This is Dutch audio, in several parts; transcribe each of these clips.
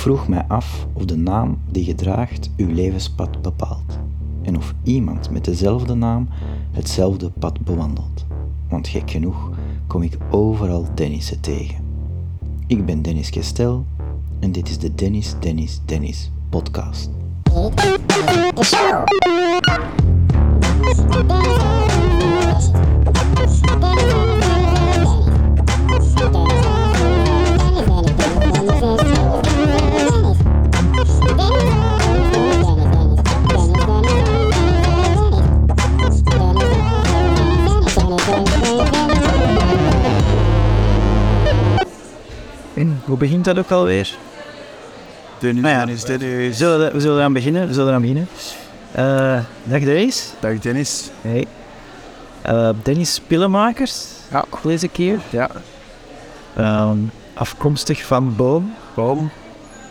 vroeg mij af of de naam die je draagt uw levenspad bepaalt. En of iemand met dezelfde naam hetzelfde pad bewandelt. Want gek genoeg kom ik overal Dennissen tegen. Ik ben Dennis Kestel en dit is de Dennis Dennis Dennis podcast. Hoe begint dat ook alweer? Dennis, Nou ja, Dennis, We Dennis. zullen, we zullen eraan beginnen. We zullen eraan beginnen. Eh, dag Dennis. Dag Dennis. Hey. Eh, Dennis Spillemakers. Ja. Deze keer. Ja. Ehm, afkomstig van Boom. Boom.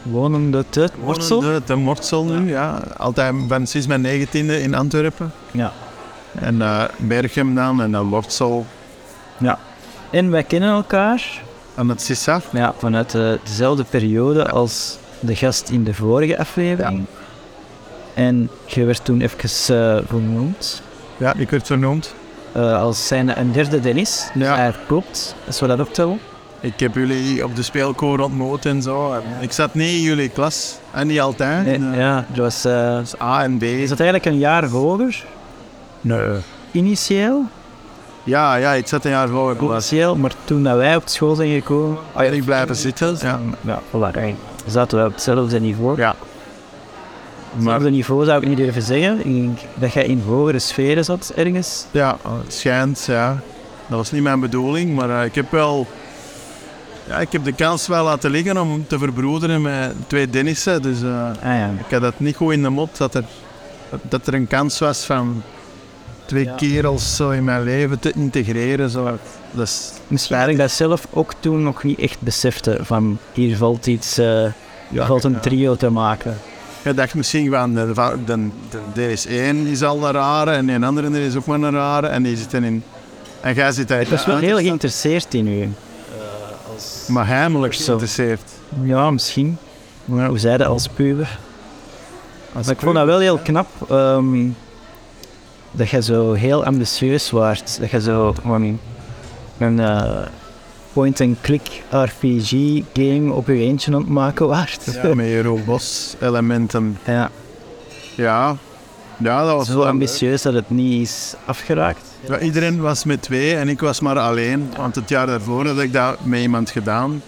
Wonende te Morsel. De, de Mortsel nu, ja. Altijd ben sinds mijn negentiende in Antwerpen. Ja. En eh Berchem dan en dan Mortsel ja. En wij kennen elkaar aan het Sissa. ja, vanuit eh, dezelfde periode als de gast in de vorige aflevering. En je werd toen even eh, vernoemd Ja, ik werd vernoemd. eh, als zijn een derde Dennis. Ja. Ja. klopt. Als we dat optellen. Ik heb jullie op de speelkoor ontmoet en zo. En Ik zat niet in jullie klas. En niet altijd. Nee, ja, dat was... dus A en B. is dat eigenlijk een jaar hoger, Nee. initieel? Ja, ja, ik zat een jaar voor. Initieel, maar toen dat wij op school zijn gekomen... Oh ja, ik blijven zitten. Ja. Ja, voilà. Zaten we op hetzelfde niveau. ja. Maar Hetzelfde niveau zou ik niet durven zeggen. Ik denk dat jij in hogere sferen zat, ergens. Ja, het schijnt, ja. Dat was niet mijn bedoeling, maar eh, ik heb wel... Ja, ik heb de kans wel laten liggen om te verbroederen met twee Dennissen. Dus eh, Ah ja. ik had dat niet goed in de mot, dat er, dat er een kans was van twee Ja. kerels zo in mijn leven te integreren. Zo. Dat is, Misschien had ik dat zelf ook toen nog niet echt besefte. Van hier valt iets, eh ja, valt een trio te maken. Je dacht misschien van, de, de, de, de DS1 is al een rare en een andere is ook maar een rare. En die zitten in... En jij zit daar... Ik was wel heel geïnteresseerd in u. Maar heimelijk Zo. geïnteresseerd. Ja, misschien. Maar hoe zei dat als puber? Als Maar ik vond dat wel heel knap. ehm, dat je zo heel ambitieus waart. Dat je zo gewoon een eh, point-and-click RPG game op je eentje aan het maken. Ja, met je robos elementen. Ja, Ja, ja dat was zo ambitieus dat het niet is afgeraakt. Ja, iedereen was met twee en ik was maar alleen. Want het jaar daarvoor had ik dat met iemand gedaan.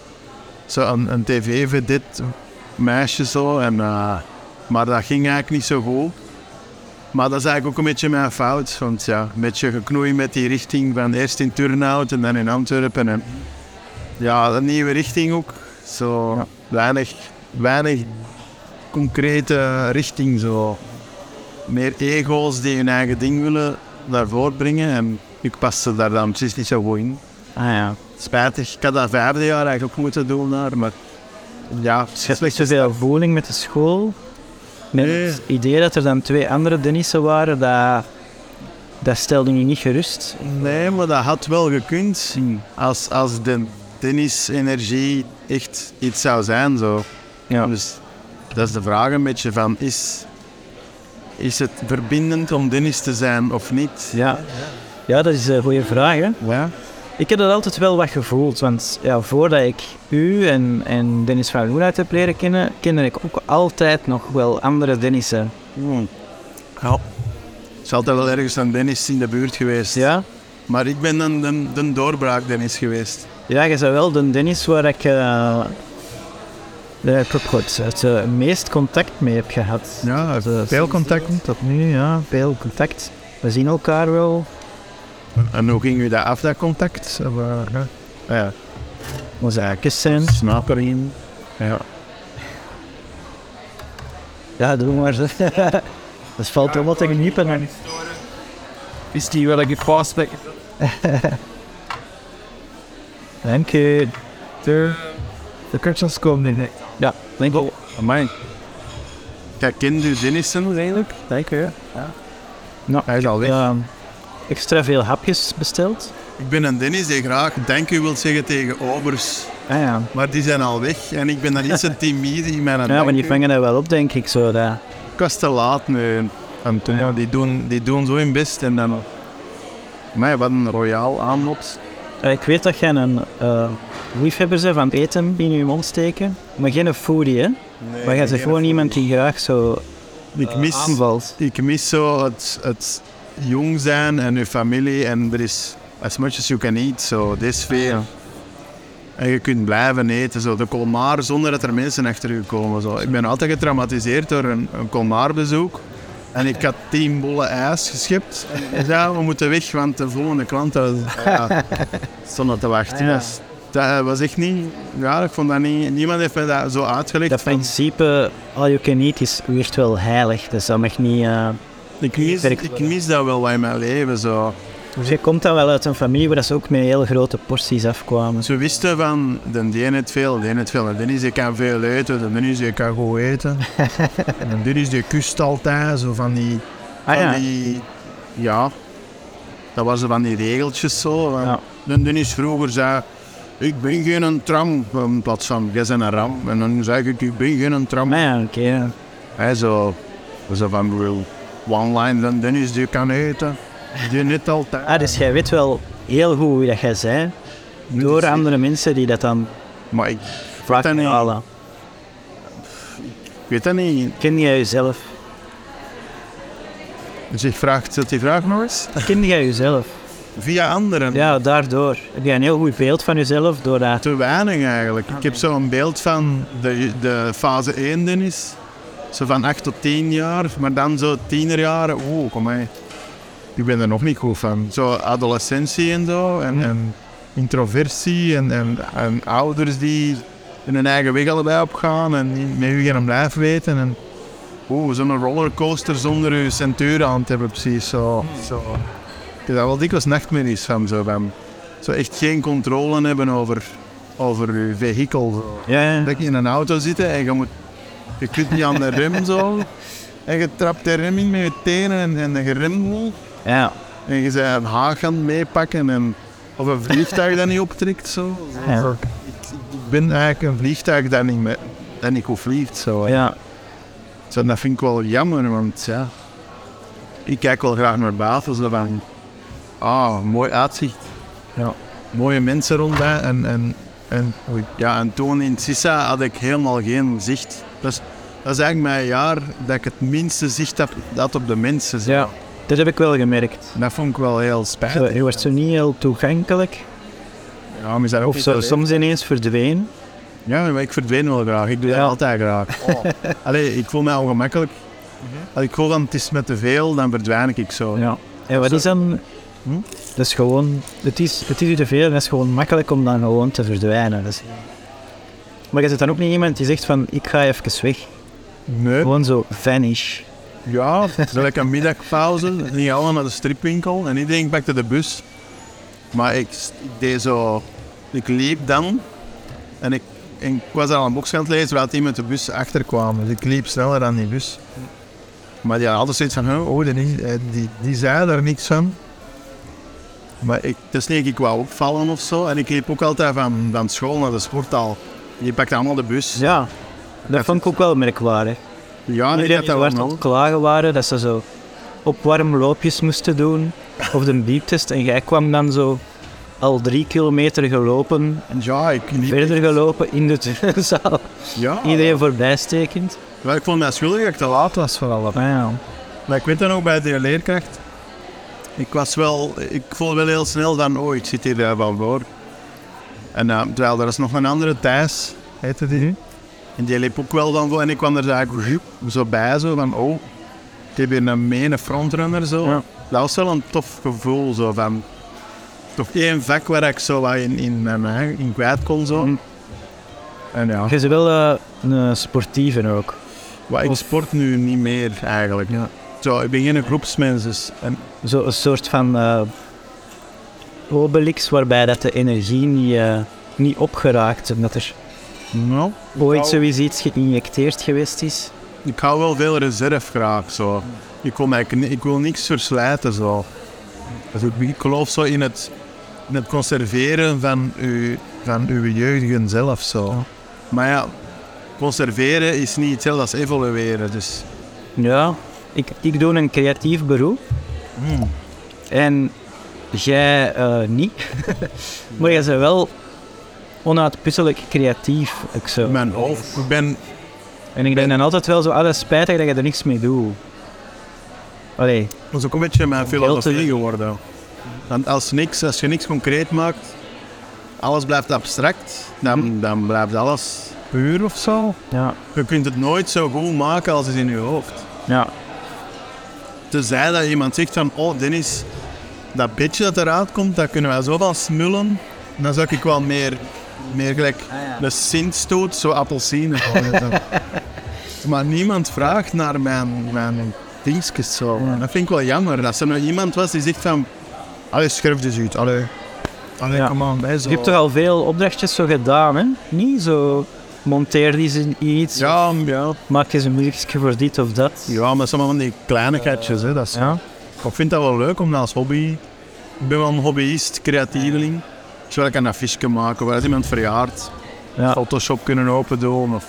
Zo een, een tv-vedit, meisje zo. En, eh, maar dat ging eigenlijk niet zo goed. Maar dat is eigenlijk ook een beetje mijn fout. Want ja, een beetje geknoeid met die richting van eerst in Turnhout en dan in Antwerpen. En, ja, een nieuwe richting ook. Zo Ja. weinig, weinig concrete richting. Zo. Meer ego's die hun eigen ding willen daarvoor brengen. En ik paste daar dan precies niet zo goed in. Ah ja. Spijtig. Ik had dat vijfde jaar eigenlijk ook moeten doen daar. Maar ja, Je hebt niet zoveel voeling met de school. Met Nee. het idee dat er dan twee andere Dennissen waren, dat, dat stelde je niet gerust. nee, maar dat had wel gekund. Als, als de tennis-energie echt iets zou zijn. Zo. Ja. Dus dat is de vraag een beetje van, is, is het verbindend om tennis te zijn of niet? Ja. ja, dat is een goede vraag. Hè? Ja. Ik heb dat altijd wel wat gevoeld, want ja, voordat ik u en, en Dennis van Loenhout heb leren kennen, kende ik ook altijd nog wel andere Dennissen. Ja. Het is altijd wel ergens een Dennis in de buurt geweest. Ja? Maar ik ben dan de, de doorbraak Dennis geweest. Ja, je bent wel de Dennis waar ik, eh, ik ook het, het eh, meest contact mee heb gehad. Ja, Dus, veel contact. Tot nu, ja, veel contact. We zien elkaar wel. En hoe ging u dat af, dat contact? Of, eh, ja. Ah ja, zaakjes zijn. snap erin. Ja. Ja, doe maar. zo. Dat valt wel wat te genieten. Is die wel een vast Dank je. De, de komen niet. Ja, dank je. Amai. Jij kent u Dennissen eigenlijk? Dank je. Nou, Hij is al weg. ja, extra veel hapjes besteld. Ik ben een Dennis die graag dank u wil zeggen tegen obers Ah, ja. Maar die zijn al weg en ik ben dan iets te timide in mijn ja, maar die denken. vangen dat wel op, denk ik. Zo, dat. Ik was te laat nu. En toen, ja, die, doen, die doen zo hun best en dan... Maar wat een royaal aanbod. Eh, Ik weet dat jij een uh, liefhebber bent van eten in je mond steken, maar geen foodie, hè? maar jij bent gewoon iemand die graag zo Ik eh, mis, aanvalt. ik mis zo het, het jong zijn en je familie en er is as much as you can eat, zo, die sfeer. Ja. En je kunt blijven eten, zo, de colmar zonder dat er mensen achter je komen. Zo. Ik ben altijd getraumatiseerd door een, een colmarbezoek. En ik had tien bollen ijs geschept. En ja, we moeten weg, want de volgende klant ja, stond te wachten. Ja. Dus dat was echt niet... Ja, ik vond dat niet... Niemand heeft mij dat zo uitgelegd. Dat principe all you can eat is echt wel heilig, dus dat mag niet... eh, ik, mis, ik mis dat wel wat in mijn leven. Zo. Dus je komt dan wel uit een familie waar ze ook met heel grote porties afkwamen. Ze wisten van, de een heeft veel, de heeft veel. De Dennis die kan veel eten, de Dennis die kan goed eten. en de Dennis die kust altijd, zo van die... Ah van ja, die ja, dat waren van die regeltjes zo. van- Ja. De vroeger zei, ik ben geen tram, in plaats van, jij bent een ram. En dan zei ik, ik ben geen tram. ja, oké. ja. Hij zo, zo van, one line, de Dennis die kan eten. Die niet altijd. Ah, dus jij weet wel heel goed wie dat jij bent, door andere mensen die dat dan Maar ik, vlak dat niet. halen. ik weet dat niet. Ken jij jezelf? Dus ik vraag, zet die vraag nog eens? Ken jij jezelf? Via anderen. Ja, daardoor. Heb jij een heel goed beeld van jezelf door dat... Te weinig eigenlijk. Ik heb zo'n beeld van de, de fase 1 Dennis. Zo van 8 tot 10 jaar, maar dan zo tienerjaren. Oeh, kom maar. Ik ben er nog niet goed van. Zo adolescentie en zo. En, en introversie en, en, en ouders die in hun eigen weg allebei opgaan en niet met gaan blijven weten. En, oeh, zo'n rollercoaster zonder je centuur aan te hebben, precies. Zo, zo. Ik heb daar wel dikwijls nachtmerries van. Zo, van. zo echt geen controle hebben over, over je vehikel. Ja, ja. Dat je in een auto zit en je moet... Je kunt niet aan de rem zo. En je trapt de rem in met je tenen en, en je remt niet. ja. En je bent een haag aan het meepakken en... Of een vliegtuig dat niet optrekt, zo. Ja. Ik, ik ben eigenlijk een vliegtuig dat niet, dat niet goed vliegt, zo. ja. Zo, dat vind ik wel jammer, want ja... Ik kijk wel graag naar buiten, zo van... Ah, mooi uitzicht. Ja. Mooie mensen rondbij en... en en, ja, en toen in Sissa had ik helemaal geen zicht. Dat is, dat is eigenlijk mijn jaar dat ik het minste zicht heb, had op de mensen. zo. ja. Dat heb ik wel gemerkt. Dat vond ik wel heel Zo, spijtig. je wordt zo niet heel toegankelijk. Ja, maar dat ook Of zo, soms ineens verdween. Ja, maar ik verdween wel graag. Ik doe dat Ja. altijd graag. Allee, ik voel mij ongemakkelijk. Als ik voel dat het is met te veel, dan verdwijn ik zo. Ja. En wat is dan... Hm? Dat is gewoon... Het is, het is te veel en het is gewoon makkelijk om dan gewoon te verdwijnen. Dat is- Maar je bent dan ook niet iemand die zegt van, ik ga even weg. Nee. Gewoon zo vanish. Ja, zo lekker een middagpauze. Gaan allemaal naar de stripwinkel. En iedereen pakte de bus. Maar ik, ik deed zo... Ik liep dan. En ik, en ik was al een box aan het lezen waar die met de bus achterkwam. Dus ik liep sneller dan die bus. Maar die had altijd zoiets van... Oh, die, eh, die, die zei daar niks van. Maar ik, dus nee, ik wou opvallen of zo. En ik liep ook altijd van, van school naar de sporthal. Die pakte allemaal de bus. Ja. Dat vond ik ook wel merkwaardig. Ja, had dat zo wel klagen waren dat ze zo opwarmloopjes moesten doen. Of de bieptest. En jij kwam dan zo al drie kilometer gelopen. En Ja, ik liep verder gelopen in de zaal. Ja, Iedereen voorbijstekend. Wel, ik vond mij schuldig dat ik te laat was vooral. Ah, ja. Maar ik weet dan ook bij de leerkracht. Ik was wel, ik voelde wel heel snel van, oh, ik zit hier eh, van voor. En eh, terwijl er is nog een andere Thijs, heette die. En die liep ook wel van voor. En ik kwam er zo eigenlijk zo bij, zo van, oh, ik heb hier een mene frontrunner zo. Ja. Dat was wel een tof gevoel, zo van, toch één vak waar ik zo wat in, in, in kwijt kon, zo. Mm. En ja, Je bent wel eh, een sportieve ook. maar ik sport nu niet meer eigenlijk. Ja. Zo, ik ben geen groepsmens, dus... En, Zo een soort van eh obelix waarbij dat de energie niet, eh, niet opgeraakt. En dat er nou, ooit hou- sowieso iets geïnjecteerd geweest is. Ik hou wel veel reserve graag zo. Ik wil, ik wil niks verslijten zo. Dus ik, ik geloof zo in het, het conserveren van uw, van uw jeugdigen zelf zo. Maar ja, conserveren is niet hetzelfde als evolueren. Dus Ja, ik, ik doe een creatief beroep. En jij eh, niet. maar jij bent wel onuitputtelijk creatief. Ik zo. mijn hoofd, ik ben En ik ben dan altijd wel zo, ah, dat is spijtig dat je er niks mee doet. Allee, Dat is ook een beetje mijn filosofie geworden. Want als, niks, als je niks concreet maakt, alles blijft abstract, dan, dan blijft alles puur of zo. ja, Je kunt het nooit zo goed maken als het in je hoofd. ja, Tenzij dat iemand zegt van, oh Dennis, dat beetje dat eruit komt, dat kunnen wij zo van smullen. Dan zou ik wel meer, meer gelijk een sint stoot, zo appelsine. maar niemand vraagt naar mijn, mijn dingetjes zo. En Dat vind ik wel jammer. Dat er nog iemand was die zegt van, allee, schurf dus uit, allee. Allee, Ja. kom aan, bij zo. Je hebt toch al veel opdrachtjes zo gedaan, hè? Niet zo monteer die ze iets, Ja, ja. maak eens een muziekje voor dit of dat. ja, met sommige van die kleinigheidjes, hè. Dat is, Ja. Ik vind dat wel leuk om dat als hobby. Ik ben wel een hobbyist, creatieveling. Zo ik een affiche maken waar iemand verjaart. Ja. Photoshop kunnen open doen. Of,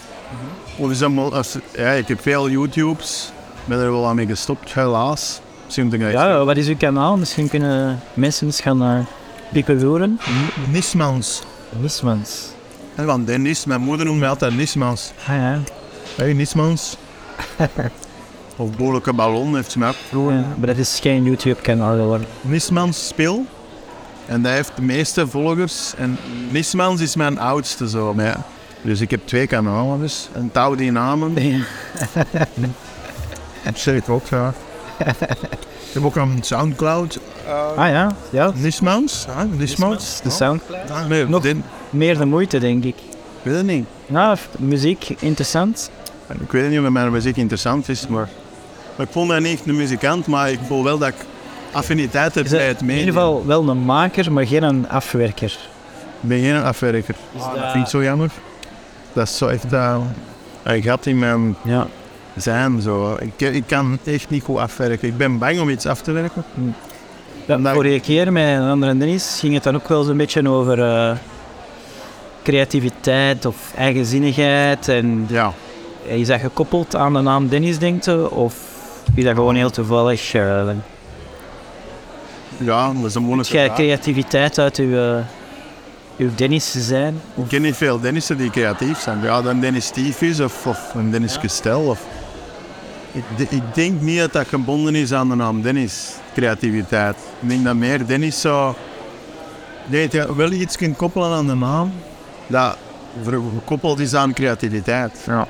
of is dat als, ja, ik heb veel YouTubes. Ik ben er wel aan mee gestopt, helaas. Misschien moet ik ja, wat is uw kanaal? Misschien kunnen mensen eens gaan uh, piepen horen. Nismans. Nismans. En van Dennis, mijn moeder noemt mij altijd Nismans. Ah ja. Hé, Nismans. of Boerlijke Ballon heeft ze mij ook. ja. Maar dat is geen YouTube-kanaal geworden. Nismans speel. En dat heeft de meeste volgers. En Nismans is mijn oudste zo. Maar ja. Dus ik heb twee kanalen dus. En touw die namen. Ik ook, ja. ik heb ook een Soundcloud. Ah ja, ja. Nismans. Nismans. De Soundcloud. Ah, nee, Nog- Meer de moeite, denk ik. ik weet het niet. Nou, muziek, interessant. Ik weet niet of mijn muziek interessant is, maar... maar ik voel mij niet echt een muzikant, maar ik voel wel dat ik affiniteit heb Is bij het het in medium. ieder geval wel een maker, maar geen een afwerker. Ik ben geen afwerker. dat- Dat vind ik zo jammer. Dat is zo echt uh, een gat in mijn Ja. zijn. Zo. Ik, ik kan echt niet goed afwerken. Ik ben bang om iets af te werken. Ja, Omdat- vorige keer met een andere Dennis ging het dan ook wel zo'n beetje over eh, creativiteit of eigenzinnigheid. En Ja. is dat gekoppeld aan de naam Dennis, denkt? Of is dat gewoon heel toevallig? eh ja, dat is een moeilijke jij vraag. creativiteit uit uw, eh, uw Dennis zijn? Ik ken niet veel Dennissen die creatief zijn. Ja, dan Dennis Stiefjes of, of een Dennis Kestel. Of... Ik, ik denk niet dat dat gebonden is aan de naam Dennis, creativiteit. Ik denk dat meer Dennis zo... Nee, dat je wel iets kunt koppelen aan de naam dat ver- gekoppeld is aan creativiteit. Ja.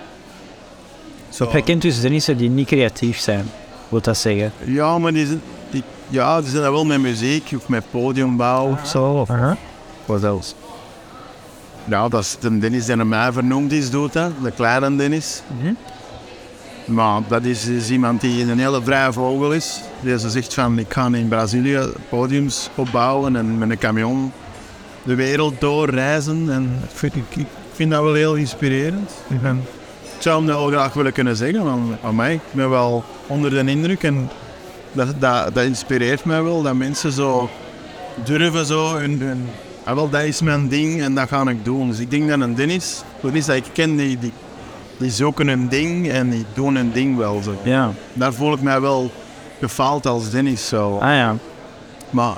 Zo. Jij kent dus Dennissen die niet creatief zijn, wil dat zeggen? Ja, maar die zijn, die, ja, die zijn dat wel met muziek of met podiumbouw of zo. Of wat zelfs. Ja, dat is de Dennis die naar mij vernoemd is, doet dat. De kleine Dennis. Mhm. Maar dat is, is iemand die een hele vrije vogel is. Die ze zegt van, ik ga in Brazilië podiums opbouwen en met een camion de wereld doorreizen. En ik vind, ik, ik vind dat wel heel inspirerend. Ik zou hem dat wel graag willen kunnen zeggen aan, aan mij. Ik ben wel onder de indruk en dat, dat, dat inspireert mij wel. Dat mensen zo durven zo hun, hun ah, wel, dat is mijn ding en dat ga ik doen. Dus ik denk dat een Dennis, Dennis dat ik ken, die, die, die zoeken een ding en die doen een ding wel zo. Ja. Daar voel ik mij wel gefaald als Dennis zo. Ah ja. Maar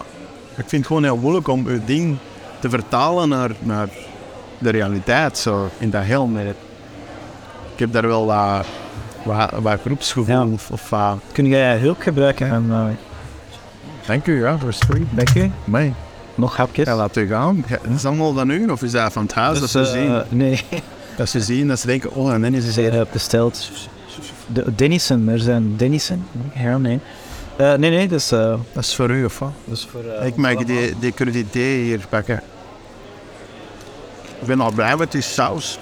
ik vind het gewoon heel moeilijk om je ding te vertalen naar, naar de realiteit zo, in dat heel net. Ik heb daar wel wat, wat, wat groepsgevoel Ja. of, Kun jij hulp gebruiken? En, eh, Dank u, ja, voor spring. dank je. Mij. Nog hapjes? Ja, laat u gaan. Is dat allemaal van u of is dat van het huis dat ze eh, zien? nee, Dat ze zien, dat ze denken, oh, en dan is het... hebben besteld. De, Dennissen, er zijn Dennissen. Ja, nee. Eh, nee, nee, dat is, Dat is voor u of wat? dat is voor... Ik mag die, die credit hier pakken. Ik ben al blij met die saus.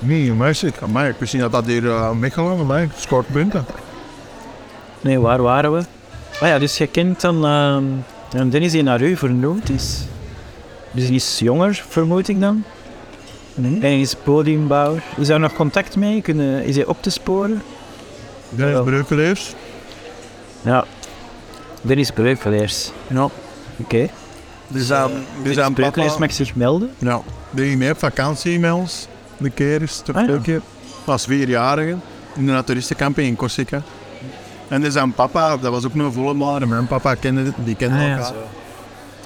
Nee, meisje. Maar ik wist niet dat dat hier uh, meegenomen mij. Scoort punten. Nee, waar waren we? Ah ja, dus je kent dan ehm, een Dennis die naar u vernoemd is. Dus die is jonger, vermoed ik dan. En hij is podiumbouwer. Is daar nog contact mee? Kunnen, is hij op te sporen? Dennis Breukeleers. Ja. Dennis Breukeleers. Ja. Oké. Dus dan, dus dan Spreuklijst papa... mag zich melden. Ja, die mee op vakantie met ons. De keer is toch Ah, ja. een keer. was vierjarige in een naturistencamping in Corsica. En dus aan papa, dat was ook nog volle maar, mijn papa kende, die kende Ah, ja, elkaar.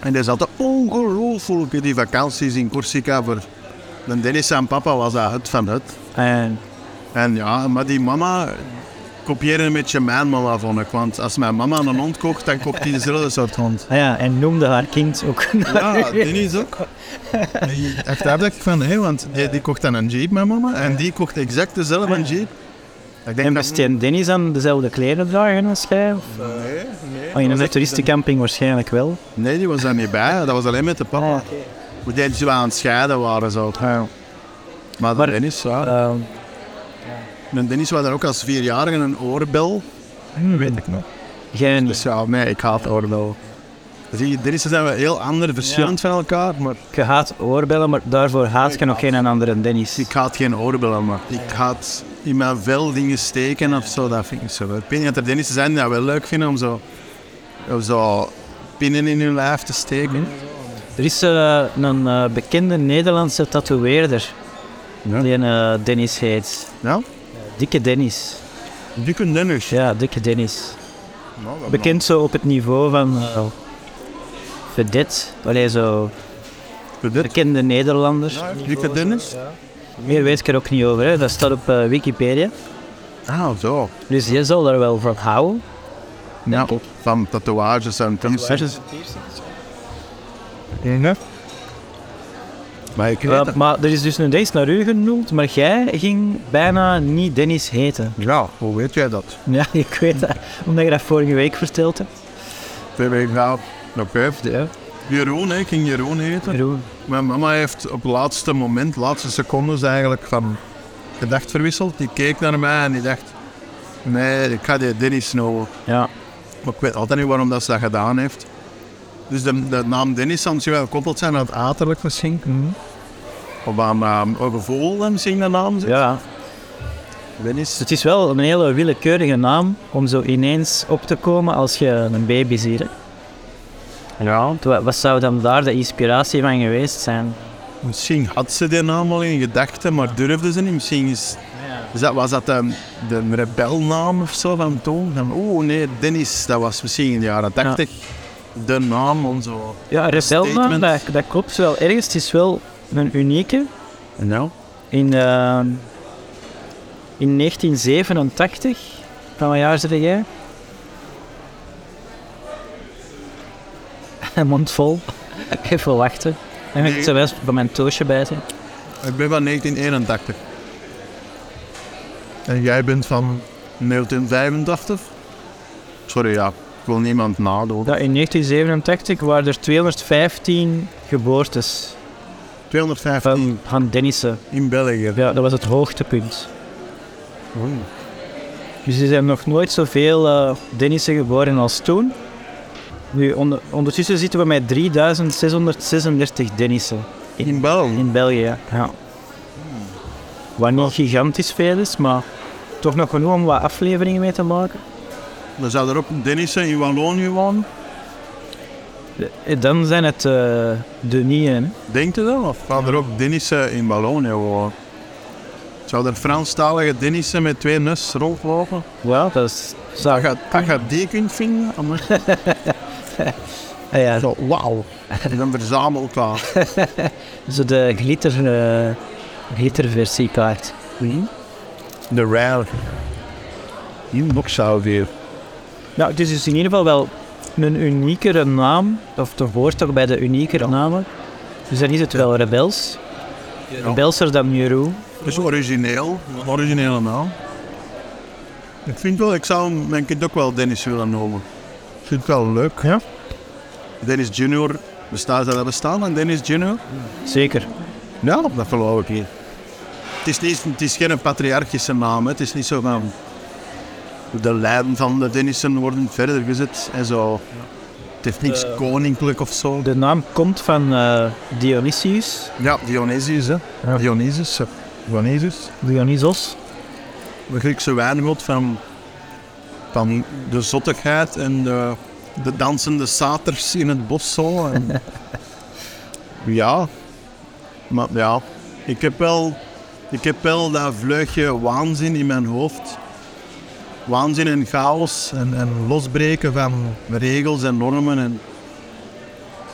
En die zat ongelooflijk die vakanties in Corsica voor... De Dennis en papa was dat het van het. En En ja, maar die mama kopieerde een beetje mijn mama, vond ik. Want als mijn mama een hond kocht, dan koopt hij dezelfde soort hond. ah ja, en noemde haar kind ook. Ja, Dennis ook. Echt daar dacht ik van, hé, want die, die kocht dan een jeep, mijn mama. En die kocht exact dezelfde jeep. Ik denk En moest die Dennis dan dezelfde kleren dragen als jij? Of? Nee, nee. Oh, in was een toeristencamping waarschijnlijk wel. Nee, die was daar niet bij. Dat was alleen met de papa. Ah, Hoe die zo aan het scheiden waren. Zo. Maar, Maar- de Dennis, ja. Ehm, De Dennis was daar ook als vierjarige een oorbel. Weet ik nog. jij niet. Dus ja, nee, ik haat oorbel. Zie je, Dennis zijn we heel ander, verschillend van elkaar. Maar Je haat oorbellen, maar daarvoor haat je nog geen andere Dennis. ik haat geen oorbellen, maar ik haat in mijn vel dingen steken of zo. Dat vind ik zo. Ik weet niet dat er Dennissen zijn die dat wel leuk vinden om zo, om zo pinnen in hun lijf te steken. Er is eh, een eh, bekende Nederlandse tatoeëerder Ja. die een eh, Dennis heet. Ja? Dikke Dennis. Dikke Dennis. Ja, Dikke Dennis. Nou, Bekend zo op het niveau van uh, Vedette. Allee, zo bekende Nederlander. Dikke Dennis? Meer weet ik er ook niet over. Hè. Dat staat op eh, Wikipedia. Ah, zo. Dus je zal er wel van houden. Ja. Van tatoeages en tatoeages. Ja. Maar ik weet Ja, dat. maar er is dus een Dennis naar u genoemd, maar jij ging bijna niet Dennis heten. Ja, hoe weet jij dat? Ja, ik weet dat, omdat je dat vorige week verteld hebt. Twee weken na. Oké. Ja. Jeroen, hè, ik ging Jeroen heten. Jeroen. Mijn mama heeft op het laatste moment, laatste secondes eigenlijk, van gedacht verwisseld. Die keek naar mij en die dacht, nee, ik ga die Dennis noemen. Ja. Maar ik weet altijd niet waarom dat ze dat gedaan heeft. Dus de, de naam Dennis zal misschien wel gekoppeld zijn aan het aterlijk misschien. Aan uh, een gevoel dat misschien de naam zit. ja. Dennis. Het is wel een hele willekeurige naam om zo ineens op te komen als je een baby ziet. hè. Ja. Wat wat zou dan daar de inspiratie van geweest zijn? Misschien had ze die naam al in gedachten, maar durfde ze niet. Misschien is, is dat, was dat de, de rebelnaam of zo van toen. Van, oh nee, Dennis, dat was misschien in de jaren 80 de naam om zo. Ja, rebelnaam, dat, dat klopt wel ergens. Het is wel een unieke. Nou? In, eh, in 1987, van wat jaar zit jij? Mond vol. Even wachten. En ik zou wel eens bij mijn toosje bij zijn. Ik ben van 1981. En jij bent van 1985? Sorry, ja. Ik wil niemand nadoen. Ja, in 1987 waren er 215 geboortes 215 van, Dennissen. in België. Ja, dat was het hoogtepunt. Dus er zijn nog nooit zoveel eh Dennissen geboren als toen. Nu, onder- ondertussen zitten we met 3636 Dennissen In België? in België. Ja. Wat niet gigantisch veel is, maar toch nog genoeg om wat afleveringen mee te maken. Dan zou er ook Dennissen in Wallonië wonen. Eh, Dan zijn het eh de nieuwe. Denkt u dat? Of gaan er ook Dennissen in Wallonië wonen? Zou er Franstalige Dennissen met twee nus rondlopen? Ja, dat is... Dat je, dat je die kunt vinden? dan- Ah ja, Zo, wauw. Dan verzamel elkaar. zo de glitter, eh glitterversiekaart. De rail. Hier nog zou weer. Ja, het is dus in ieder geval wel een uniekere naam, of hoort toch bij de uniekere namen. Dus dan is het wel rebels. Rebelser dan. Dat is origineel. Een originele naam. Ik vind wel, ik zou mijn kind ook wel Dennis willen noemen. Ik vind het wel leuk. Ja? Dennis Junior, bestaat dat bestaan, een Dennis Junior? Zeker. Ja, dat geloof ik niet. Het is, niet, het is geen patriarchische naam, hè. het is niet zo van... De lijnen van de Dennissen worden verder gezet en zo. Het heeft niks koninklijk of zo. De naam komt van eh, Dionysius. Ja, Dionysius, hè. Dionysus. Dionysus. Dionysos. De Griekse wijngod van, van de zottigheid en de de dansende saters in het bos zo. En ja, maar ja, ik heb wel, ik heb wel dat vleugje waanzin in mijn hoofd. Waanzin en chaos en, en losbreken van regels en normen en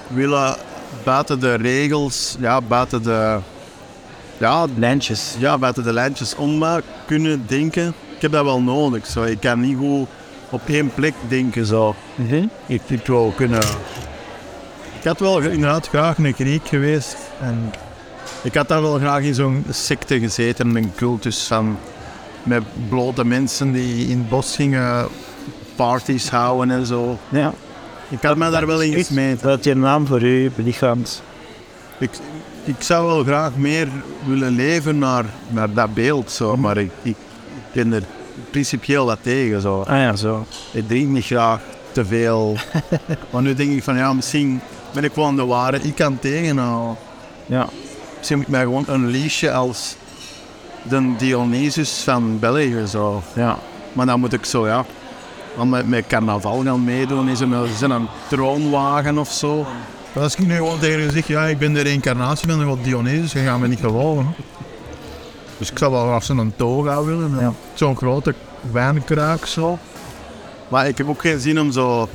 willen buiten de regels, ja, buiten de, ja, Lijntjes. ja, buiten de lijntjes om kunnen denken. Ik heb dat wel nodig. Zo. Ik kan niet goed op één plek denken. Zo. Mhm. Ik moet wel kunnen. Ik had wel inderdaad graag een Griek geweest. En ik had daar wel graag in zo'n secte gezeten, een cultus van met blote mensen die in het bos gingen parties houden en zo. Ja. Ik had me daar wel in gesmeten. Dat je naam voor u belichaamt. Ik, ik zou wel graag meer willen leven naar, naar dat beeld, zo. maar ik, ik ben er principieel wat tegen. Zo. Ah ja, zo. Ik drink niet graag te veel. maar nu denk ik van ja, misschien ben ik gewoon de ware. Ik kan tegenhouden. Ja. Misschien moet ik mij gewoon unleashen als de Dionysus van België. Zo. Ja. Maar dan moet ik zo, ja, dan met, met carnaval gaan meedoen. Is er een, is een troonwagen of zo. Maar als ik nu gewoon tegen je zeg, ja, ik ben de reïncarnatie van de god Dionysus, dan gaan we niet geloven. hè. Dus ik zou wel graag zo'n toga willen. Ja. Zo'n grote wijnkruik zo. Maar ik heb ook geen zin om zo,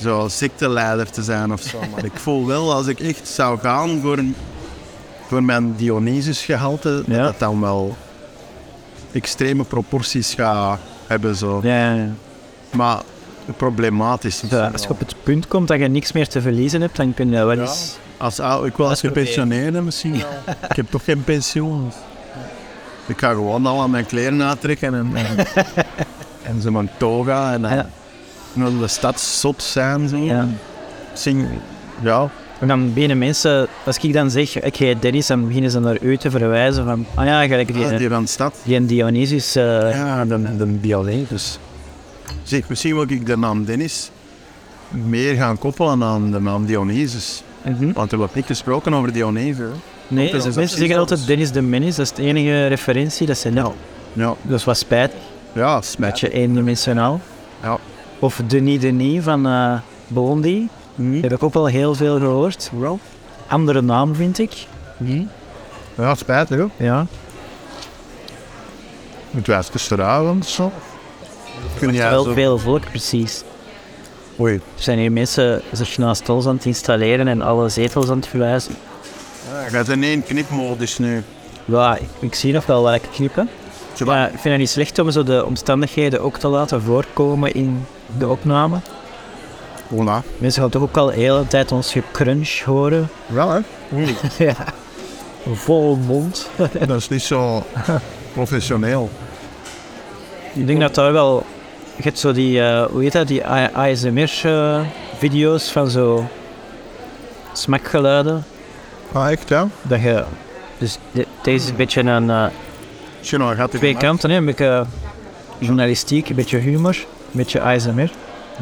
zo secteleider te zijn of zo. Maar ik voel wel, als ik echt zou gaan voor, een- voor mijn Dionysus-gehalte, Ja. dat dat dan wel extreme proporties gaat hebben. Zo. Ja, ja. Maar problematisch. Als je op het punt komt dat je niks meer te verliezen hebt, dan kun je wel eens... Als, ik wil als gepensioneerde misschien wel. ik heb toch geen pensioen. Ik ga gewoon al aan mijn kleren aantrekken en, en, en zo mijn toga en dan Ja. de stad zot zijn. Zo. Ja. Ja, En dan binnen mensen, als ik dan zeg, ik heet Dennis, dan beginnen ze naar u te verwijzen van, ah ja, gelijk die, die, die van de stad. die Dionysus, eh, Ja, de, de Dionysus. Zeg, misschien wil ik de naam Dennis meer gaan koppelen aan de naam Dionysus. mhm. Want er wordt niet gesproken over Dionysus. Nee, is mensen zeggen altijd. Dennis de Menace, dat is de enige referentie dat ze nou, Ja, dat is wat spijt, ja een smet. beetje eendimensionaal. Ja. Of Denis Denis van eh Blondie, Hm? heb ik ook wel heel veel gehoord. Wel? Andere naam vind ik. Ja, spijtig hoor. Ja. Het was gisteravond zo. Kun jij wel zo... veel volk, precies. Oei. Er zijn hier mensen zich naast ons aan het installeren en alle zetels aan het verwijzen. Ja, gaat in één knipmodus nu. Ja, ik, ik zie nog wel wat ik knippen. Maar ik vind het niet slecht om zo de omstandigheden ook te laten voorkomen in de opname. Voilà. Mensen gaan toch ook al de hele tijd ons gecrunch horen. Wel hè? ja. Vol mond. Dat is niet zo professioneel. ik denk dat daar wel... Je hebt zo die, eh, hoe heet dat, die ASMR-video's van zo smakgeluiden. Ah, echt ja? Dat je... Dus de- deze is een beetje een... eh, Tjena, gaat het twee kanten, hè. een beetje journalistiek, een beetje humor, een beetje ASMR.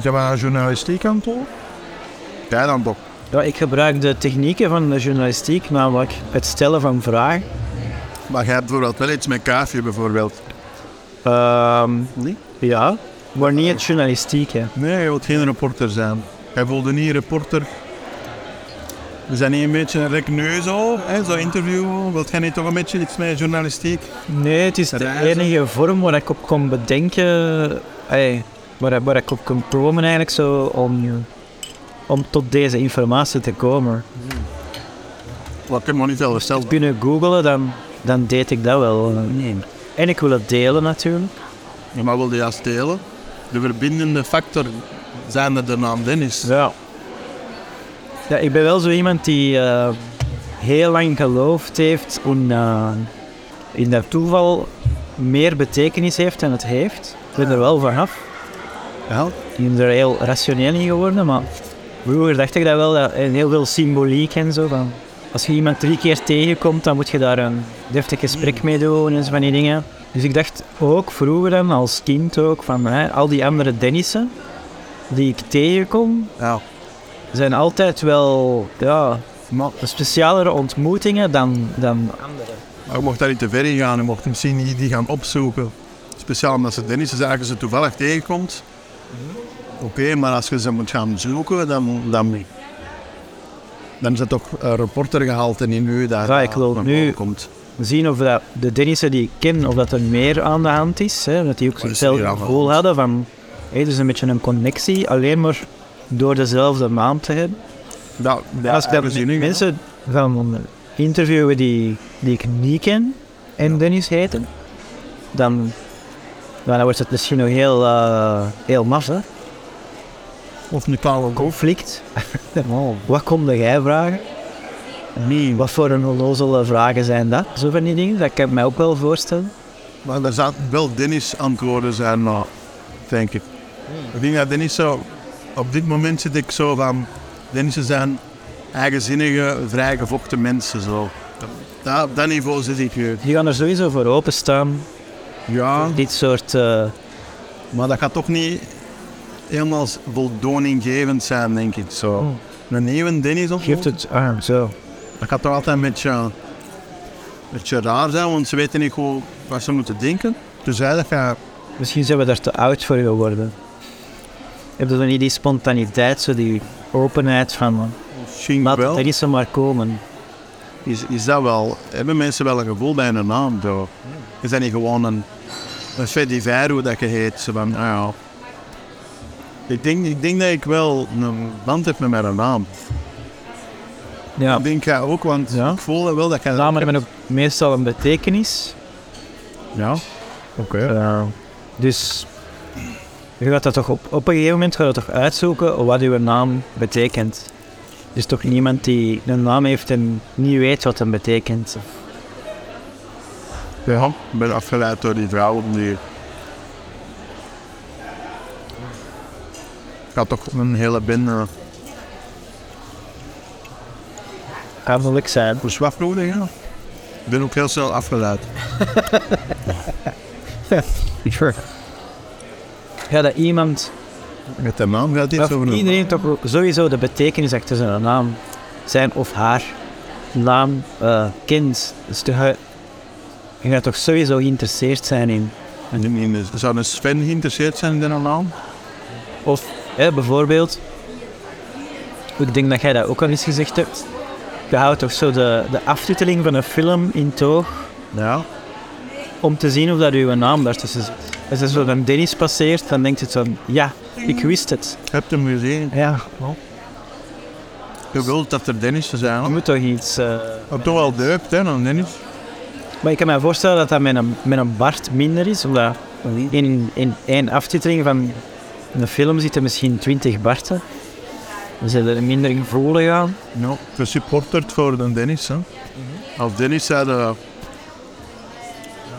Zijn we naar journalistiek aan het doen? Jij dan toch? Ja, ik gebruik de technieken van de journalistiek, namelijk het stellen van vragen. Maar jij hebt bijvoorbeeld wel iets met kaafje bijvoorbeeld. Ehm, Nee? ja, maar niet het journalistiek. Hè. Nee, je wilt geen reporter zijn. Jij voelde niet reporter. We zijn niet een beetje een rek nu zo, hè, zo interview. Wilt jij niet toch een beetje iets met journalistiek? Nee, het is de enige vorm waar ik op kon bedenken, ey, waar, waar ik op kon komen eigenlijk zo om, om tot deze informatie te komen. Wat heb me niet veel gesteld. Kunnen googelen, dan, dan deed ik dat wel. En ik wil het delen natuurlijk. Ja, maar wilde juist delen? De verbindende factor zijn er de naam Dennis. Ja. Ja, ik ben wel zo iemand die eh, heel lang geloofd heeft in, eh, in dat toeval meer betekenis heeft dan het heeft. Ik ben er wel vanaf. Ja. Ik ben er heel rationeel in geworden, maar vroeger dacht ik dat wel, dat, en heel veel symboliek en zo. Van, als je iemand drie keer tegenkomt, dan moet je daar een deftig gesprek mee doen en zo van die dingen. Dus ik dacht ook vroeger dan, als kind ook, van hè, al die andere Dennissen die ik tegenkom, ja. zijn altijd wel ja, specialere ontmoetingen dan, dan Maar je mocht daar niet te ver in gaan. Je mocht misschien niet die gaan opzoeken. Speciaal omdat ze Dennis is eigenlijk ze toevallig tegenkomt. Oké, maar als je ze moet gaan zoeken, dan, dan, dan is het toch een reporter gehaald en in u dat Ja, ik naar nu- komt. zien of dat de Dennissen die ik ken, of dat er meer aan de hand is. Hè, dat die ook hetzelfde gevoel hadden van... Hé, dus een beetje een connectie, alleen maar door dezelfde naam te hebben. Dat, dat Als ik dat mensen gaan interviewen die, die ik niet ken en Dennis heten, dan, dan wordt het misschien nog heel, eh, heel maf, hè? Of een koude Conflict. Wat kom jij vragen? Nee. Wat voor een onnozele vragen zijn dat? Zo van die dingen, dat kan ik mij ook wel voorstellen. Maar er zaten wel Dennis-antwoorden zijn, nou, denk ik. Ik denk dat Dennis zo... Op dit moment zit ik zo van... Dennissen zijn eigenzinnige, vrijgevochten mensen, zo. Dat, op dat niveau zit ik nu. Die gaan er sowieso voor openstaan. Ja, Dit soort... eh, maar dat gaat toch niet helemaal voldoninggevend zijn, denk ik, zo. Een nieuwe Dennis of geeft het... Ah, zo. Dat gaat toch altijd een beetje, een beetje raar zijn, want ze weten niet goed wat ze moeten denken. Dus dat gaat... Misschien zijn we daar te oud voor geworden. Heb je dan niet die spontaniteit, zo die openheid van... Misschien Laat wel. er maar komen. Is, is dat wel, hebben mensen wel een gevoel bij een naam? Zo? Is dat niet gewoon een, een fait divers hoe dat je heet? Zo van, nou ja. Ik denk, ik denk dat ik wel een band heb met mijn naam. Ja. Ik denk jij ook, want Ja. ik voel wel dat jij... Namen hebben ook meestal een betekenis. Ja, oké. Eh, dus je gaat dat toch op, op een gegeven moment gaat je toch uitzoeken wat uw naam betekent. Er is toch niemand die een naam heeft en niet weet wat het betekent. Ja, ik ben afgeleid door die vrouw die... Ik had toch een hele bin... Hartelijk zijn. Hoe zwak nodig, ja. Ik ben ook heel snel afgeleid. Ja, dat iemand, Met de naam gaat dit iedereen toch sowieso de betekenis achter zijn naam, zijn of haar naam eh, kent. Dus toch, eh, je gaat toch sowieso geïnteresseerd zijn in. Zou een Sven geïnteresseerd zijn in een naam? Of hè, bijvoorbeeld, ik denk dat jij dat ook al eens gezegd hebt. Je houdt toch zo de, de aftiteling van een film in toog Ja. om te zien of dat uw naam daartussen zit. Als er zo een Dennis passeert, dan denkt het zo van, ja, ik wist het. Je hem gezien? Ja, Je wilt dat er Dennissen zijn. je moet toch iets... Maar toch wel deupt, hè, een Dennis. Maar ik kan me voorstellen dat dat met een, met een Bart minder is, omdat in, in één aftiteling van een film zitten misschien twintig Barten. Dan zijn er minder gevoelig aan. Ja. Gesupporterd voor een Dennis, hè. Als Dennis zei dat...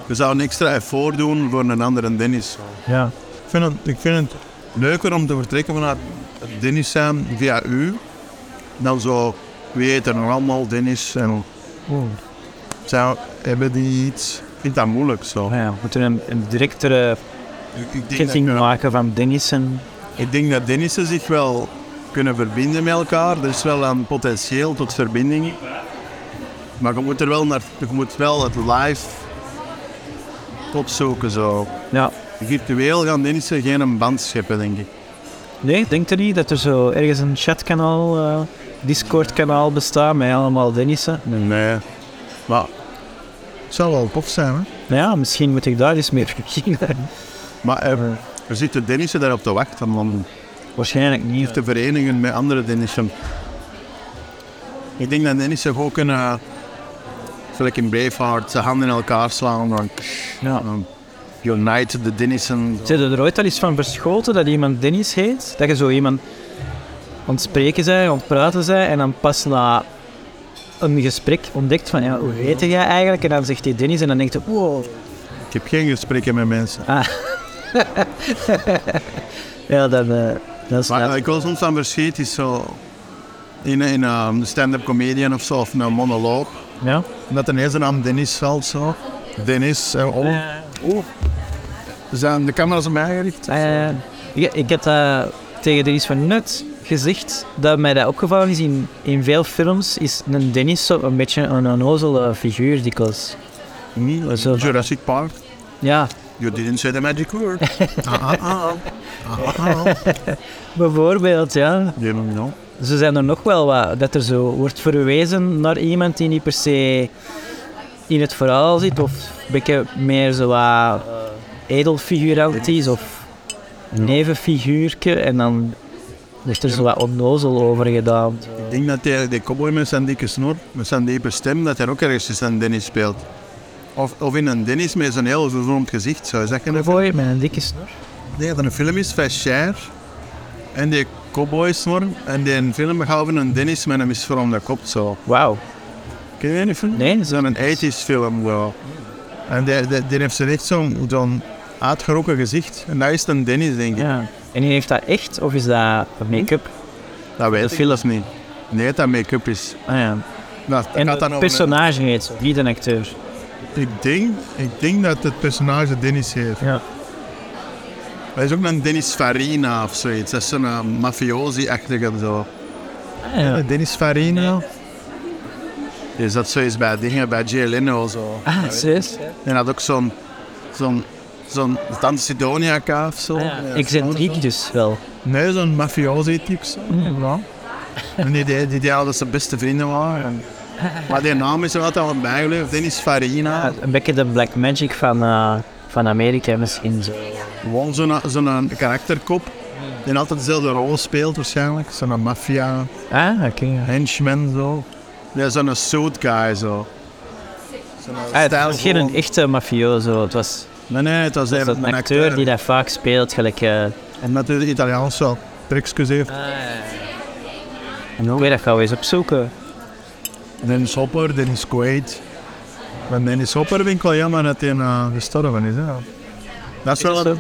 Je zou een extra effort doen voor een andere Dennis. Ja. Ik vind, het, ik vind het leuker om te vertrekken vanuit Dennis zijn via u. Dan zo, wie heet er nog allemaal Dennis en... Zou, hebben die iets... Ik vind dat moeilijk zo. Ja, we moeten een, een directere ketting eh, maken van Dennis en... ik denk dat Dennissen zich wel kunnen verbinden met elkaar. Er is wel een potentieel tot verbinding. Maar je moet er wel naar... Je moet wel het live opzoeken zo. Ja. Virtueel gaan Dennissen geen een band scheppen, denk ik. Nee, denkt u niet dat er zo ergens een chatkanaal, eh Discord-kanaal bestaat met allemaal Dennissen? Nee. Maar het zou wel tof zijn, hè? Nou ja, misschien moet ik daar eens mee beginnen. Maar er, er zitten Dennissen daarop te wachten om Waarschijnlijk niet. te verenigen met andere Dennissen. Ik denk dat Dennissen gewoon kunnen, zoals in Braveheart, zijn handen in elkaar slaan. Dan, Ja. dan unite de Dennissen. Zijn er ooit al eens van verschoten dat iemand Dennis heet? Dat je zo iemand aan het spreken bent, aan het praten bent en dan pas na een gesprek ontdekt van ja, hoe heet jij eigenlijk? En dan zegt hij Dennis en dan denkt je, wow. Ik heb geen gesprekken met mensen. Ja, dat, eh, dat is Maar net- ik wil soms aan verschiet is zo in, in een stand-up comedian of zo, of een monoloog. Ja? Dat ineens de naam Dennis valt zo. Dennis, eh, oh, Oeh. zijn de camera's op mij gericht? Eh, ik, ik heb dat tegen Dennis van Nut gezegd, dat mij dat opgevallen is in, in veel films, is een Dennis zo een beetje een onnozele figuur dikwijls. Niet, Zo. Jurassic Park. Ja, You didn't say the magic word. ah, ah, ah. ah, ah, ah. Bijvoorbeeld, ja. Know. Zo zijn er nog wel wat, dat er zo wordt verwezen naar iemand die niet per se in het verhaal zit, of een beetje meer zo wat is, of nevenfiguurtje, en dan wordt er zo wat onnozel over gedaan. Ik denk dat die, die cowboy met zijn dikke snor, met zijn diepe stem, dat hij ook ergens in Dennis speelt. Of, of in een Dennis met zo'n heel gezond gezicht, zou je zeggen. Cowboy met een dikke snor. Nee, dat een film is Cher. En die cowboy snor. En die film gaat over een Dennis met een misvormde kop zo. Wauw. Ken je die film? Nee, Zo'n 80s film zo. En die, die, die heeft zo echt zo'n zo'n uitgerokken gezicht. En dat is een Dennis, denk ik. Ja. En die heeft dat echt, of is dat make-up? Dat weet Dat ik zelfs niet. Nee, dat dat make-up is. Ah ja. Nou, dat En dan het personage heet niet een acteur. Ik denk, ik denk dat het personage Dennis heeft. Ja. Hij is ook een Dennis Farina of zoiets. Dat is zo'n uh, mafiosi-achtige zo. Ah, ja. Dennis Farina. Die zat zoiets bij dingen, bij Jay Leno zo. Ah, serieus? En had ook zo'n, zo'n, zo'n Tante Sidonia of zo. Ah, ja. Excentriek dus wel. Nee, zo'n mafiosi-type zo. Ja. En die, die, die, die hadden zijn beste vrienden waren. En- Maar die naam is er altijd al bijgebleven. Dennis Farina. Ja, een beetje de black magic van, eh, van Amerika misschien zo. Gewoon zo'n, zo'n karakterkop. Die altijd dezelfde rol speelt waarschijnlijk. Zo'n maffia, Ah, oké. ja. henchman zo. Ja, zo'n suit guy zo. Zo'n Ah, het was geen een echte mafioso. Het was, Nee, nee, het was het een, acteur die dat vaak speelt, gelijk... eh En met de Italiaans zo trucjes heeft. en hoe weet dat gaan we eens opzoeken. Dennis Hopper, Dennis Quaid. Van Dennis Hopper vind ik wel jammer dat hij uh, gestorven is. Hè. Dat is wel Is dat een,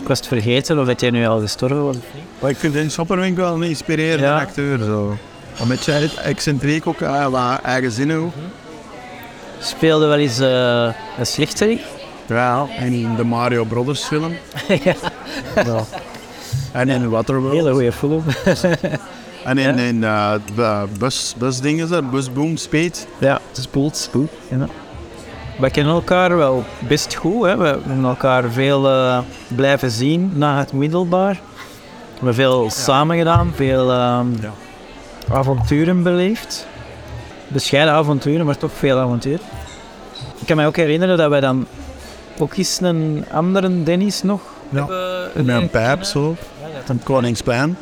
Ik was het vergeten of dat hij nu al gestorven was. maar ik vind Dennis Hopper vind ik wel een inspirerende Ja. acteur. Zo. Een beetje excentriek ook, uh, wat eigenzinnig ook. Speelde wel eens eh, een slechterik. Ja, en de Mario Brothers film. ja. En in Waterworld. Hele goede film. En in, in uh, de bus, busdingen, busboom, speed. ja, het is Boelt. Spoed. Ja. We kennen elkaar wel best goed. Hè. We hebben elkaar veel eh, blijven zien na het middelbaar. We hebben veel samen gedaan, veel ehm, Ja. avonturen beleefd. Bescheiden avonturen, maar toch veel avontuur. Ik kan me ook herinneren dat wij dan ook eens een andere Dennis nog Ja. Met een pijp zo. Een Koningsplein.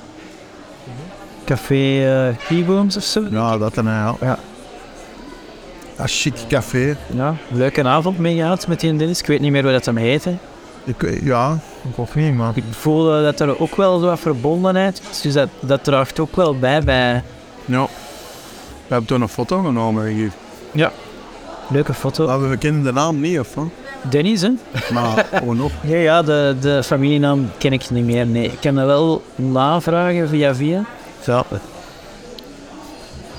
Café eh Keyworms of zo. Ja, dat en ja. Ja. Een chic café. Ja, leuke avond meegehad met die Dennis. Ik weet niet meer hoe dat hem heette. Ik, ja, ik hoop niet, maar... Ik voelde dat er ook wel zo wat verbondenheid was. Dus dat, dat draagt ook wel bij bij Ja. We hebben toen een foto genomen hier. leuke foto. Maar we kennen de naam niet, of wat? Dennis, hè? Maar gewoon nog. Ja, ja de, de familienaam ken ik niet meer. Nee, ik kan dat wel navragen via via. Ja.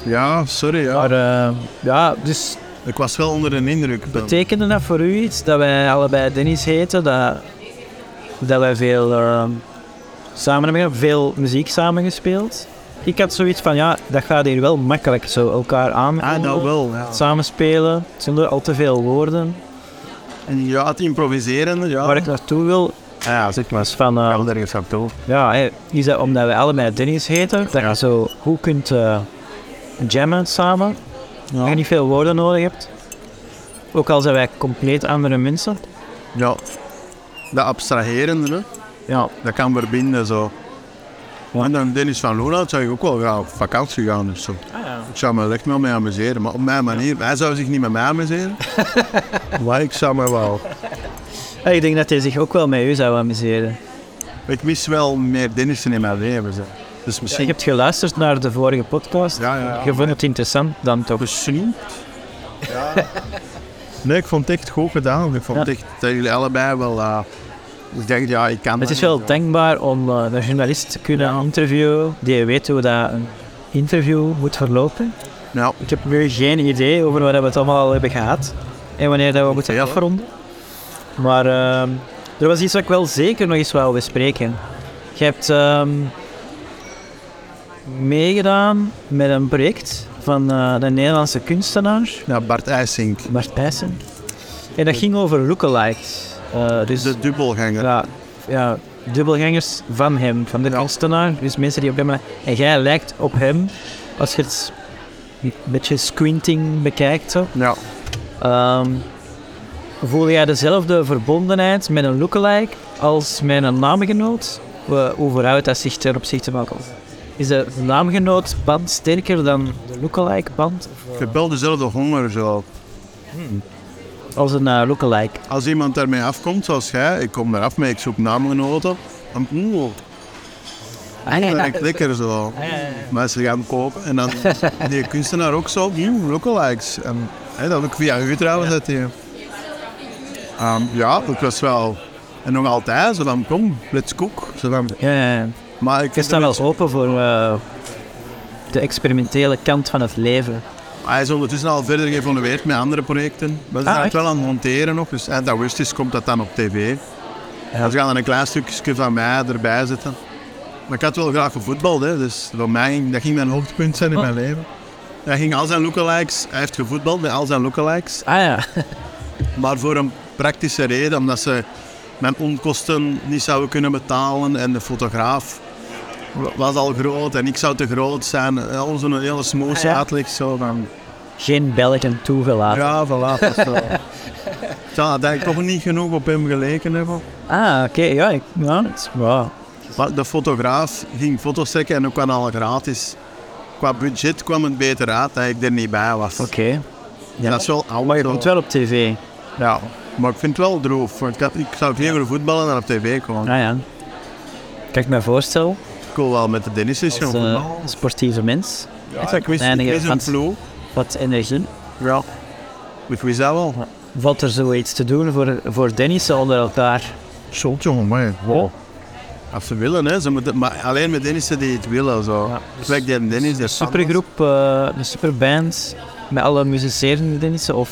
Ja, sorry, ja. Maar eh, ja, dus Ik was wel onder de indruk. betekende dat voor u iets dat wij allebei Dennis heten? Dat, dat wij veel eh, samen hebben veel muziek samen gespeeld? Ik had zoiets van, ja, dat gaat hier wel makkelijk zo elkaar aan. Ah, nou wel, ja. Samenspelen, het zijn er al te veel woorden. En ja, het improviseren, ja. Waar ik naartoe wil, ja, zeg maar. van, eh, Wel ergens aan toe. ja, is dat omdat wij allebei Dennis heten, dat je zo goed kunt eh, jammen samen, dat je niet veel woorden nodig hebt. Ook al zijn wij compleet andere mensen. Ja. Dat abstraheren, hè. Ja, dat kan verbinden, zo. En dan Dennis van Loenhout zou ik ook wel gaan op vakantie gaan of zo. Ik zou me er echt wel mee amuseren, maar op mijn manier. Hij zou zich niet met mij amuseren. maar ik zou me wel. Ja, ik denk dat hij zich ook wel met u zou amuseren. Ik mis wel meer Dennissen in mijn leven. Zo. Dus Je misschien. hebt geluisterd naar de vorige podcast. Ja, ja. Je vond het interessant, dan toch. Misschien. Ja. Nee, ik vond het echt goed gedaan. Ik vond echt dat jullie allebei wel. eh, ik denk, ja, ik kan. Het is wel denkbaar om eh, een journalist te kunnen interviewen die weet hoe dat een interview moet verlopen. Ja, Ik heb nu geen idee over waar we het allemaal al hebben gehad en wanneer dat we moeten Heel. afronden. Maar ehm, er was iets wat ik wel zeker nog eens wou bespreken. Je hebt ehm, meegedaan met een project van eh, de Nederlandse kunstenaar ja Bart IJsink. Bart Pijssen. En dat ging over lookalikes. Eh, dus De dubbelganger. ja, ja, dubbelgangers van hem, van de kunstenaar. Dus mensen die op hem lijken. En jij lijkt op hem, als je het een beetje squinting bekijkt. Zo. Ja. Ehm, voel jij dezelfde verbondenheid met een lookalike als met een naamgenoot? Hoe- verhoudt dat zich ten opzichte van elkaar? Is de naamgenootband sterker dan de lookalike-band? Je hebt wel dezelfde honger zo. Als een eh, lookalike. Als iemand daarmee afkomt, zoals jij, ik kom eraf mee, ik zoek naamgenoten. Dan, oeh, Ah, dat lijkt lekker zo. Mensen gaan kopen en dan die kunstenaar ook zo, oeh, lookalikes. En dat heb ik via u trouwens. Dat die, Ehm, ja, dat was wel. En nog altijd, zo van, kom, let's cook. Zo van, Ja, ja, ja. maar ik Je staat wel open voor eh, de experimentele kant van het leven. Hij is ondertussen al verder geëvolueerd met andere projecten. We zijn Ah, het wel aan het monteren nog. Dus eind augustus komt dat dan op tv. Ja. Ze gaan er een klein stukje van mij erbij zetten. Maar ik had wel graag gevoetbald, hè. dus voor mij dat ging mijn hoogtepunt zijn in Oh. mijn leven. Hij ging al zijn lookalikes, hij heeft gevoetbald met al zijn lookalikes. Ah ja, Maar voor een praktische reden, omdat ze mijn onkosten niet zouden kunnen betalen. En de fotograaf was al groot en ik zou te groot zijn. Ja, Zo'n hele smoes Ah, ja. uitleg zo van... geen Belgen toegelaten. Ja, voilà. dat zo. Ja, dat ik toch niet genoeg op hem geleken hebben. Ah, oké, ja, ik, ja. Maar de fotograaf ging foto's trekken en ook kwam al gratis. Qua budget kwam het beter uit dat ik er niet bij was. Oké. Ja. Dat is wel oud. Maar je komt wel op tv. Ja, maar ik vind het wel droef. Want ik, had, ik zou veel voetballen dan op tv komen. Ah ja. Kan ik me voorstellen, Ik wil wel met de Dennis's gaan als eh, voetballen. sportieve mens, Ja, ik wist, ik wist een van- ploeg. wat energie. Ja. Ik wist dat wel. Valt er zoiets te doen voor, voor Dennis onder elkaar? Zot jongen, maar wow. Als ze willen, hè. Ze moeten, maar alleen met Dennissen die het willen. Zo. Ja. Die Dennis, die Supergroep, eh de superband, met alle muzicerende Dennissen of,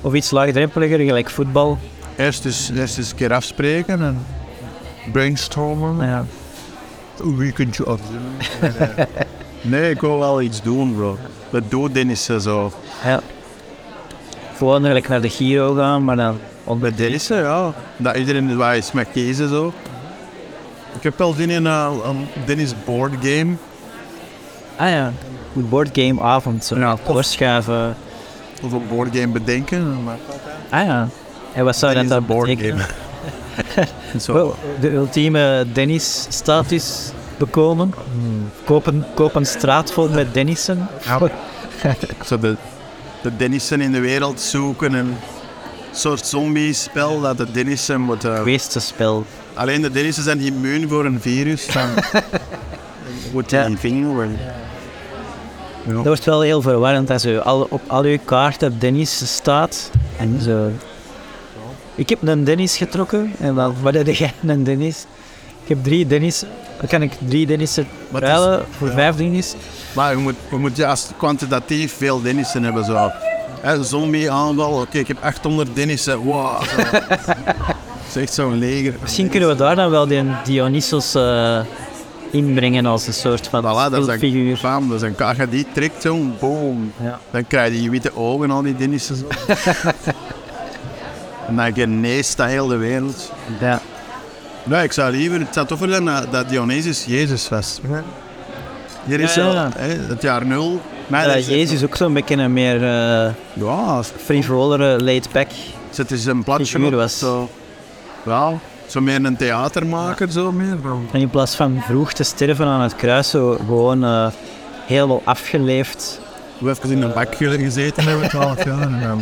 of iets laagdrempeliger, gelijk voetbal. Eerst eens, eerst eens een keer afspreken en brainstormen. Ja. Wie kunt je afdoen? nee, ik wil wel iets doen, bro. Dat doet Dennissen zo. ja. Gewoon eigenlijk naar de Giro gaan, maar dan Met Dennissen, ja. Dat iedereen waar is met kiezen zo. Ik heb wel zin in een, een Dennis board game. Ah ja, een boardgameavond. Zo. Ja. Doorschuiven. Of een board game bedenken. Maar Ah ja. En wat zou dat Dennis dan board betekenen? game. Zo. Wel, de ultieme Dennis-status bekomen. Koop, een, koop een straat vol met Dennissen. Ja. Zo de, de Dennissen in de wereld zoeken. En een soort zombie-spel dat de Dennissen moeten... Geweestenspel. Alleen de Dennissen zijn immuun voor een virus. Dan moet Ja. die vinger worden. Dat wordt wel heel verwarrend als u al, op al uw kaarten Dennis staat. En zo. Ik heb een Dennis getrokken. En dan, wat heb jij een Dennis? Ik heb drie Dennis. Dan kan ik drie Dennissen ruilen voor vijf Dennis. Maar je moet, je moet juist kwantitatief veel Dennissen hebben. Zo. Hè, zombie aanval, oké, ik heb 800 Dennissen. Wow. Dat is echt zo'n leger. Misschien kunnen we daar dan wel die Dionysos eh, inbrengen als een soort van Voilà, dat is een figuur. faam. Dat is een je die trekt, zo'n boom. Ja. Dan krijg je die witte ogen, al die Dennissen. En dan geneest dat heel de wereld. Ja. Nee, ik zou liever, het zou toffer zijn dat, dat Dionysus Jezus was. Hier is Ja, ja, zo, ja. hè, het jaar nul. Maar Ja, dat is- Jezus is ook zo'n beetje een meer eh Ja, frivolere, laid-back. het is een platje. Was. Zo, ja, zo meer een theatermaker, zo meer. van- En in plaats van vroeg te sterven aan het kruis, zo gewoon eh, helemaal afgeleefd. We hebben in een bak gezeten hebben, 12 jaar.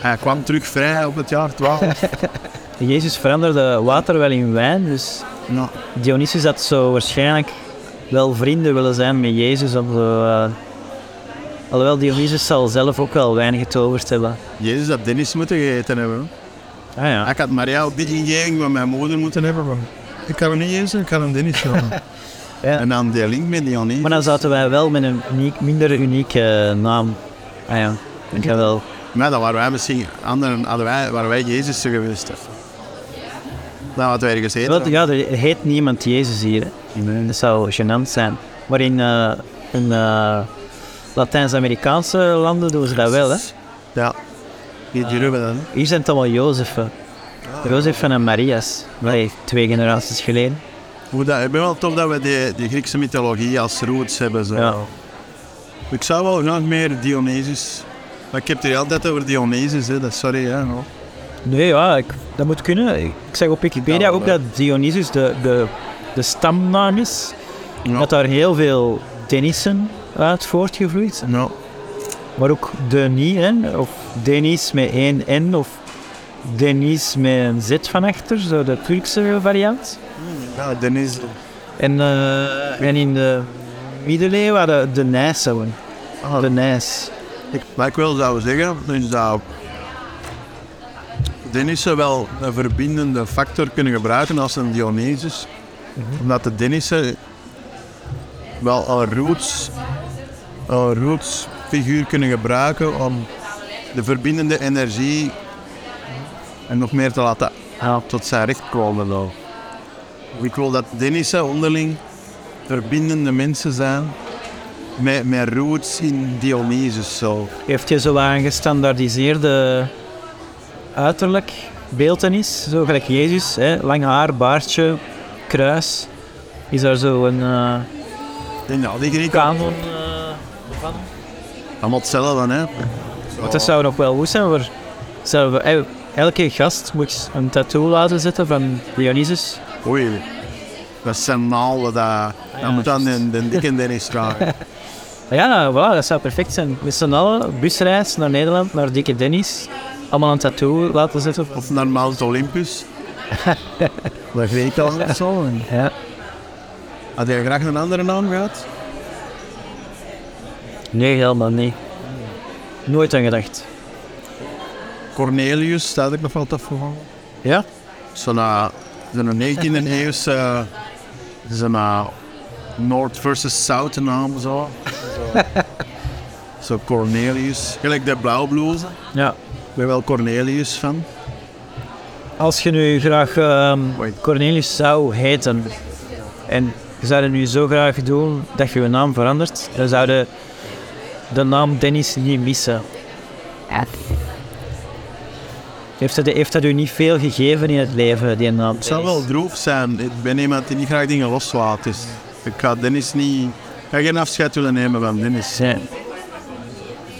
Hij kwam terug vrij op het jaar 12. Jezus veranderde water wel in wijn, dus Ja. Dionysus had zo waarschijnlijk wel vrienden willen zijn met Jezus. Eh, alhoewel Dionysus zal zelf ook wel weinig getoverd hebben. Jezus had Dennis moeten gegeten hebben. Ah ja. Ik had Maria ook die ingeving van mijn moeder moeten hebben. Ik kan hem niet eten, ik kan hem Dennis hebben. Ja. En dan die link met Dionysus. Maar dan zaten wij wel met een uniek, minder unieke eh, naam. Ah ja, ik wel. Maar dan waren wij misschien anderen, hadden wij, waren wij Jezus geweest. Dan hadden wij er gezeten. Wel, ja, er heet niemand Jezus hier. Hè. Dat zou gênant zijn. Maar in, eh, in eh, Latijns-Amerikaanse landen doen ze dat wel. Hè. Ja. Die dat. hè. Hier zijn het allemaal Jozefen. Jozef en Marias. Nee, twee generaties geleden. Hoe dat, ik ben wel tof dat we die, die Griekse mythologie als roots hebben. Zo. Ja. Ik zou wel graag meer Dionysus. Maar ik heb het hier altijd over Dionysus, hè. Dat, sorry. Hè. Nee, ja, ik, dat moet kunnen. Ik zeg op Wikipedia Ja, ook dat Dionysus de, de, de stamnaam is. Ja. Dat daar heel veel Denissen uit voortgevloeid. Ja. Maar ook Denis, hè, of Denis met één N, of Denis met een Z van achter, zo de Turkse variant. Ja, Denis. En, eh, en in de middeleeuwen hadden de Nijssen. Ah, De Nijs. Ik, wat ik wel zou zeggen, is dat Denissen wel een verbindende factor kunnen gebruiken als een Dionysus. Omdat de Denissen wel een roots, een roots figuur kunnen gebruiken om de verbindende energie en nog meer te laten Ja. tot zijn recht komen. Nou. Ik wil dat Denissen onderling verbindende mensen zijn met, met roots in Dionysus. Zo. Heeft je zo een gestandaardiseerde uiterlijk beeltenis, zo gelijk Jezus, hè? lang haar, baardje, kruis. Is daar zo een En ja, die Grieken kanon eh, van? allemaal hetzelfde, hè. Want dat zou nog wel goed zijn voor... Zouden we, eh, elke gast moet een tattoo laten zetten van Dionysus. Oei, dat zijn naalden, dat, dat moet dan de, de dikke Dennis dragen. Ja, voilà, dat zou perfect zijn. Met z'n allen, busreis naar Nederland, naar Dikke Dennis. Allemaal een tattoo laten zetten. Of naar Mount Olympus. dat weet ik al of zo. En Ja. Had jij graag een andere naam gehad? Nee, helemaal niet. Nooit aan gedacht. Cornelius, dat had ik nog wel tof gevonden. Ja? Zo'n uh, zo'n 19e eeuwse... Uh, zo'n uh, North versus South naam, zo. Zo, Cornelius. Gelijk de blauwblouse. Ja. Ik ben wel Cornelius van. Als je nu graag ehm. Cornelius zou heten en je zou het nu zo graag doen dat je je naam verandert, dan zou je de naam Dennis niet missen. Heeft dat, heeft dat u niet veel gegeven in het leven, die naam? Het zou wel droef zijn. Ik ben iemand die niet graag dingen loslaat. Dus ik ga Dennis niet... Ga geen afscheid willen nemen van Dennis. Ja.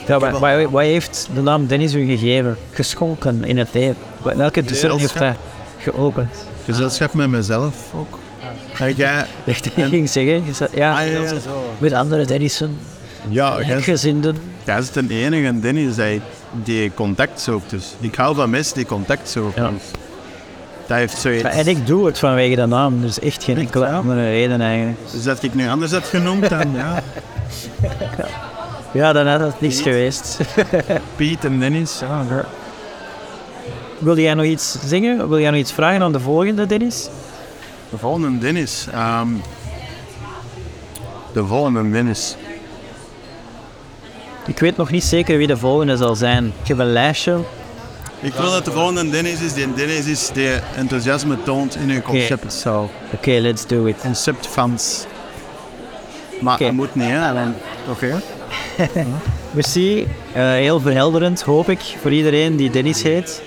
Ja, wat, wat, wat heeft de naam Dennis u gegeven? Geschonken in het leven? Welke deur heeft hij geopend? Gezelschap met mezelf ook. En jij... Echt, ik ging zeggen, ja, Ah, ja, ja, met andere Dennissen, Ja, gezinden. jij is de enige Dennis die, die contact zoekt. Dus ik hou van mensen die contact zoeken. Ja. Dat heeft zoiets... En ik doe het vanwege de naam, dus echt geen enkele andere reden eigenlijk. Dus dat ik nu anders had genoemd dan ja, Ja, dan had het niks geweest. Piet en Dennis. Wil jij nog iets zeggen? Wil jij nog iets vragen aan de volgende, Dennis? De volgende Dennis. ehm, de volgende Dennis. Ik weet nog niet zeker wie de volgende zal zijn. Ik heb een lijstje. Ik wil dat de volgende Dennis is die een Dennis is die enthousiasme toont in hun concept. Oké, let's do it. Conceptfans. Maar Oké. dat moet niet, hè? Oké. Merci. Eh, heel verhelderend, hoop ik, voor iedereen die Dennis heet.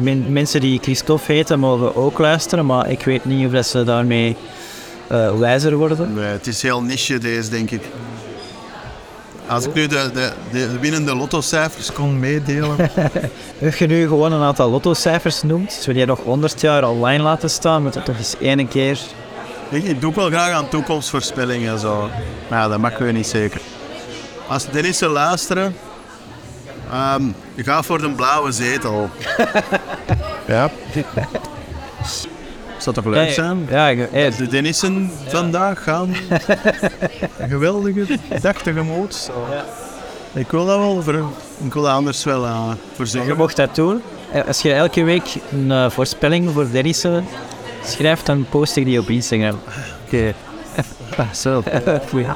Men- mensen die Christophe heten mogen ook luisteren, maar ik weet niet of dat ze daarmee eh, wijzer worden. Nee, het is heel niche deze, denk ik. Als ik nu de, de, de winnende lottocijfers kon meedelen. Als je nu gewoon een aantal lottocijfers noemt, wil je nog 100 jaar online laten staan, moet dat toch eens één keer... ik, ik doe wel graag aan toekomstvoorspellingen en zo. Maar ja, dat mag je niet zeker. Als Dennissen luisteren, ehm ga voor de blauwe zetel. ja. Zou toch leuk zijn? Ja, ik- eh, De Dennissen vandaag gaan een geweldige dag tegemoet. Zo. Ik wil dat wel voor, ik wil dat anders wel uh, voor je zeggen. mocht dat doen. Eh, Als je elke week een eh, voorspelling voor Dennis eh, schrijft, dan post ik die op Instagram. Oké. Zo. Goeie.